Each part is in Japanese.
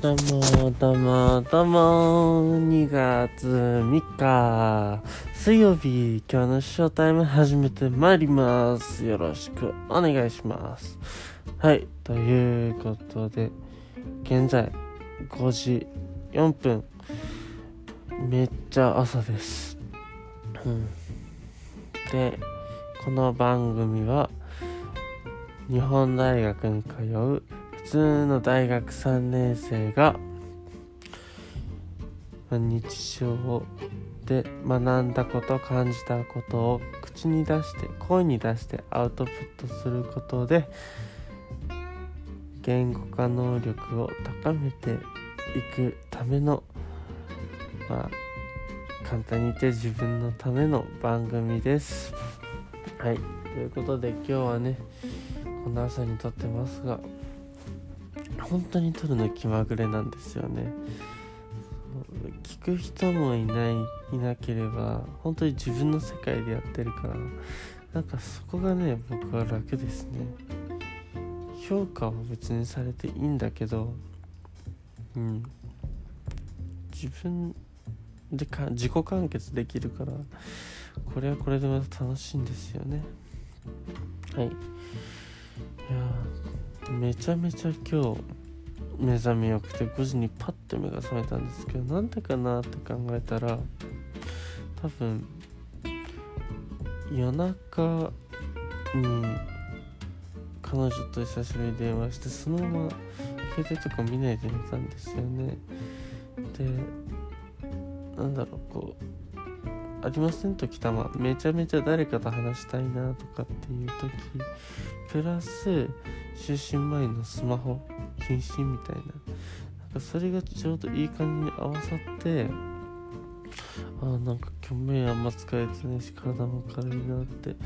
どうもどうもどうも2月3日水曜日今日のショータイム始めてまいります。よろしくお願いします。はいということで現在5時4分。めっちゃ朝です。うん。でこの番組は日本大学に通う通の大学3年生が日常で学んだこと感じたことを口に出して声に出してアウトプットすることで言語化能力を高めていくためのまあ簡単に言って自分のための番組です。はい。ということで今日はねこの朝に撮ってますが本当に撮るの気まぐれなんですよね。聞く人もいないいなければ本当に自分の世界でやってるからなんかそこがね僕は楽ですね。評価は別にされていいんだけどうん。自分でか自己完結できるからこれはこれでまた楽しいんですよね。はい。いやめちゃめちゃ今日目覚めよくて5時にパッと目が覚めたんですけどなんでかなって考えたら多分夜中に彼女と久しぶりに電話してそのまま携帯とか見ないで寝たんですよね。でなんだろうこうありません時たまめちゃめちゃ誰かと話したいなとかっていう時プラス就寝前のスマホ謹慎みたいな。なんかそれがちょうどいい感じに合わさってあなんか今日目あんま疲れてないし体も軽いなって。だ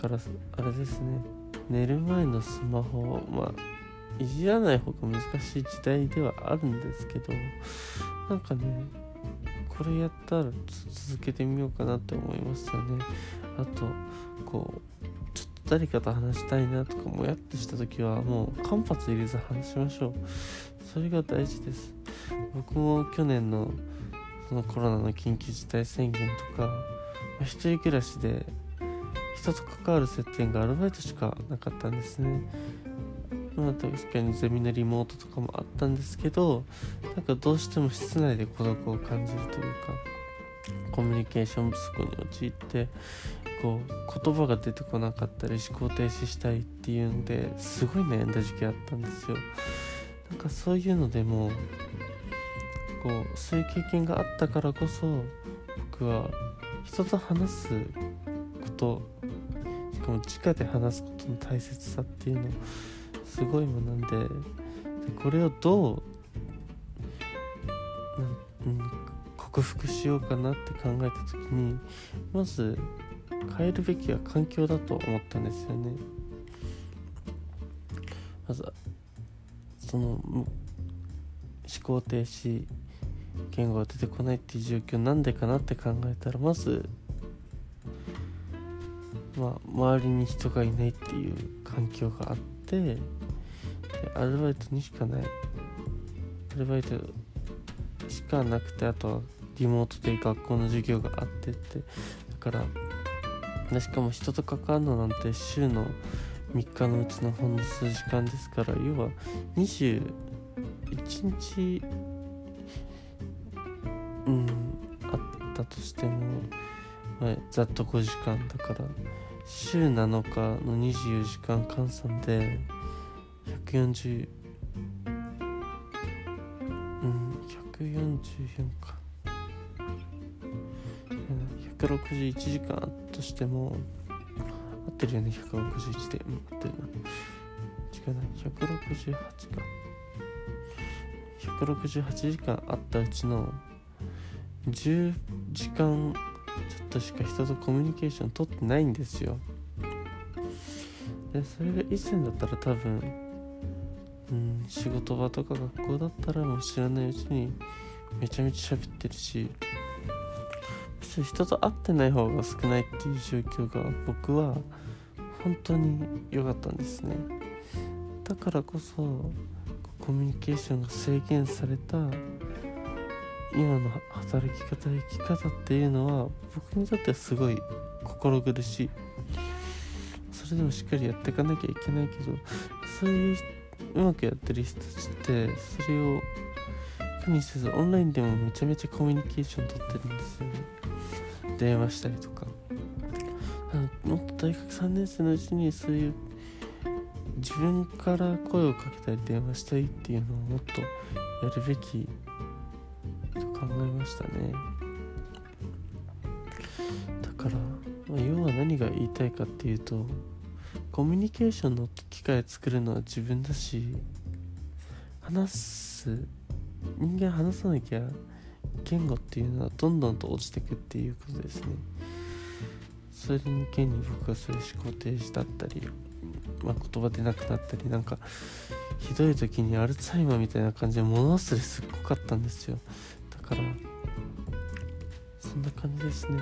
からあれですね。寝る前のスマホをまあいじらない方が難しい時代ではあるんですけどなんかねこれやったら続けてみようかなって思いますよね。あとこうちょっと誰かと話したいなとかもやっとした時はもう間髪入れず話しましょう。それが大事です。僕も去年のそのコロナの緊急事態宣言とか、まあ、一人暮らしで人と関わる接点がアルバイトしかなかったんですね。まあ確かにゼミのリモートとかもあったんですけどなんかどうしても室内で孤独を感じるというかコミュニケーション不足に陥ってこう言葉が出てこなかったり思考停止したいっていうのですごい悩んだ時期あったんですよ。なんかそういうのでもこうそういう経験があったからこそ僕は人と話すことしかも直で話すことの大切さっていうのをすごい学んで。でこれをどう、うん、克服しようかなって考えた時にまず変えるべきは環境だと思ったんですよね。まずその思考停止言語が出てこないっていう状況なんでかなって考えたらまずまあ周りに人がいないっていう環境があってアルバイトにしかない。アルバイトしかなくてあとはリモートで学校の授業があってって。だからでしかも人と関わるのなんて週の3日のうちのほんの数時間ですから要は21日うんあったとしても、まあ、ざっと5時間だから週7日の24時間換算で140うん144か。161時間あったとしても合ってるよね。161でうん合ってるな。違うな。168か。168時間あったうちの10時間ちょっとしか人とコミュニケーション取ってないんですよ。でそれが以前だったら多分うん。仕事場とか学校だったらもう知らないうちにめちゃめちゃ喋ってるし人と会ってない方が少ないっていう状況が僕は本当に良かったんですね。だからこそコミュニケーションが制限された今の働き方生き方っていうのは僕にとってはすごい心苦しい。それでもしっかりやっていかなきゃいけないけどそういううまくやってる人たちってそれを苦にせずオンラインでもめちゃめちゃコミュニケーション取ってるんですよね。電話したりとか。もっと大学3年生のうちにそういう自分から声をかけたり電話したいっていうのをもっとやるべきと考えましたね。だから、まあ、要は何が言いたいかっていうとコミュニケーションの機会を作るのは自分だし話す人間話さなきゃ言語っていうのはどんどんと落ちてくっていうことですね。それに現に僕はそういう思考停止だったり、まあ、言葉出なくなったりなんかひどい時にアルツハイマーみたいな感じで物忘れすっごかったんですよ。だからそんな感じですね。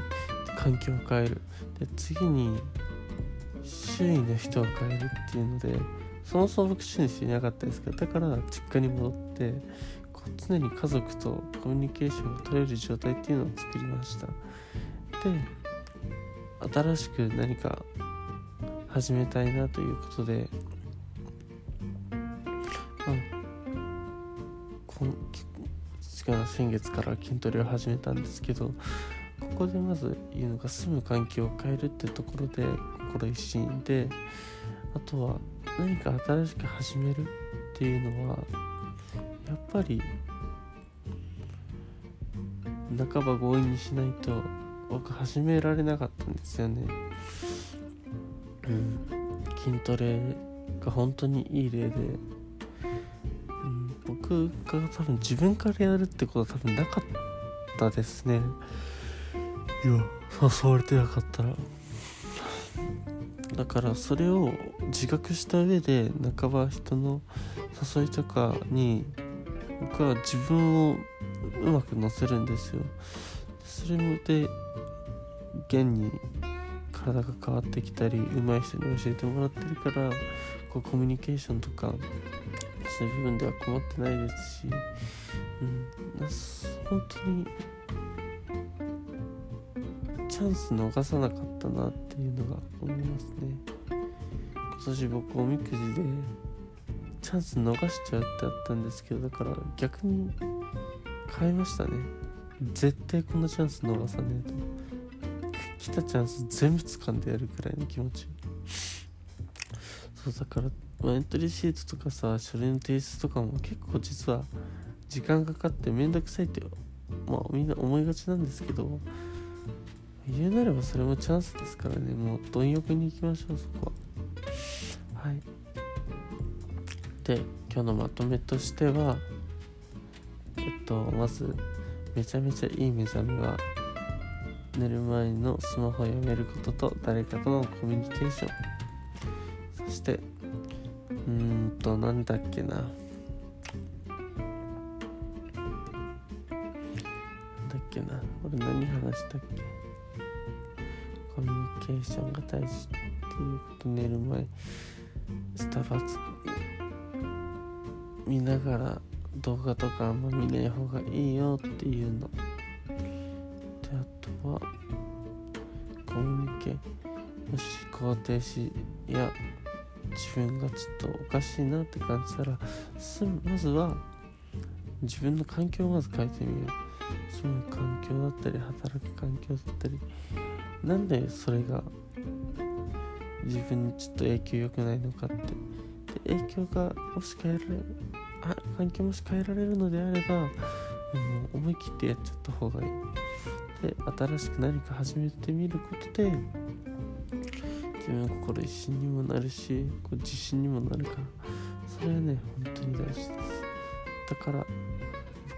環境を変える。で次に周囲の人を変えるっていうのでそもそも僕周囲の人いなかったですけどだから実家に戻ってこう常に家族とコミュニケーションを取れる状態っていうのを作りました。で新しく何か始めたいなということで、まあ、先月から筋トレを始めたんですけどここでまず言うのが住む環境を変えるってところで心一新であとは何か新しく始めるっていうのはやっぱり半ば強引にしないと僕始められなかったんですよね。うん。筋トレが本当にいい例で、うん、僕が多分自分からやるってことは多分なかったですね。いや誘われてなかったら。だからそれを自覚した上で半ば人の誘いとかに僕は自分をうまく乗せるんですよ。それで現に体が変わってきたり上手い人に教えてもらってるからこうコミュニケーションとかそういう部分では困ってないですし、うん、本当にチャンス逃さなかったなっていうのが思いますね。今年僕おみくじでチャンス逃しちゃうってあったんですけどだから逆に変えましたね。絶対このチャンス逃さねえと。来たチャンス全部掴んでやるくらいの気持ち。そうだから、エントリーシートとかさ書類の提出とかも結構実は時間かかってめんどくさいってまあみんな思いがちなんですけど言うなればそれもチャンスですからね。もう貪欲に行きましょうそこは。はい。で今日のまとめとしてはえっとまずめちゃめちゃいい目覚めは寝る前のスマホをやめることと誰かとのコミュニケーション。そしてうんとなんだっけな。なんだっけな。俺何話したっけ？コミュニケーションが大事っていうこと寝る前スタバつ見ながら動画とかあんま見ない方がいいよっていうの。であとはコミュニケもし思考停止や自分がちょっとおかしいなって感じたらまずは自分の環境をまず変えてみよう住む環境だったり働く環境だったりなんでそれが自分にちょっと影響良くないのかって。で影響がもし変えられるあ環境もし変えられるのであればもう思い切ってやっちゃった方がいい。で新しく何か始めてみることで自分の心一心にもなるしこう自信にもなるからそれはね本当に大事です。だから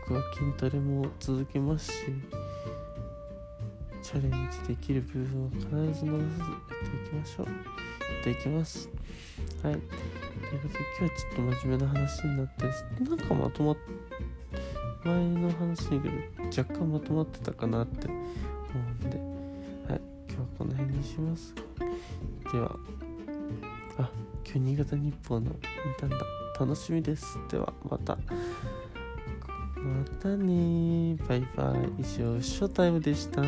僕は筋トレも続けますしチャレンジできる部分を必ず逃さずやっていきましょう。やっていきます。はい。ということで今日はちょっと真面目な話になってなんかまとまって前の話に若干まとまってたかなって思うんで、はい、今日はこの辺にします。では。あ今日新潟日報の見たんだ。楽しみです。ではまた。またね。バイバイ。以上ショータイムでした。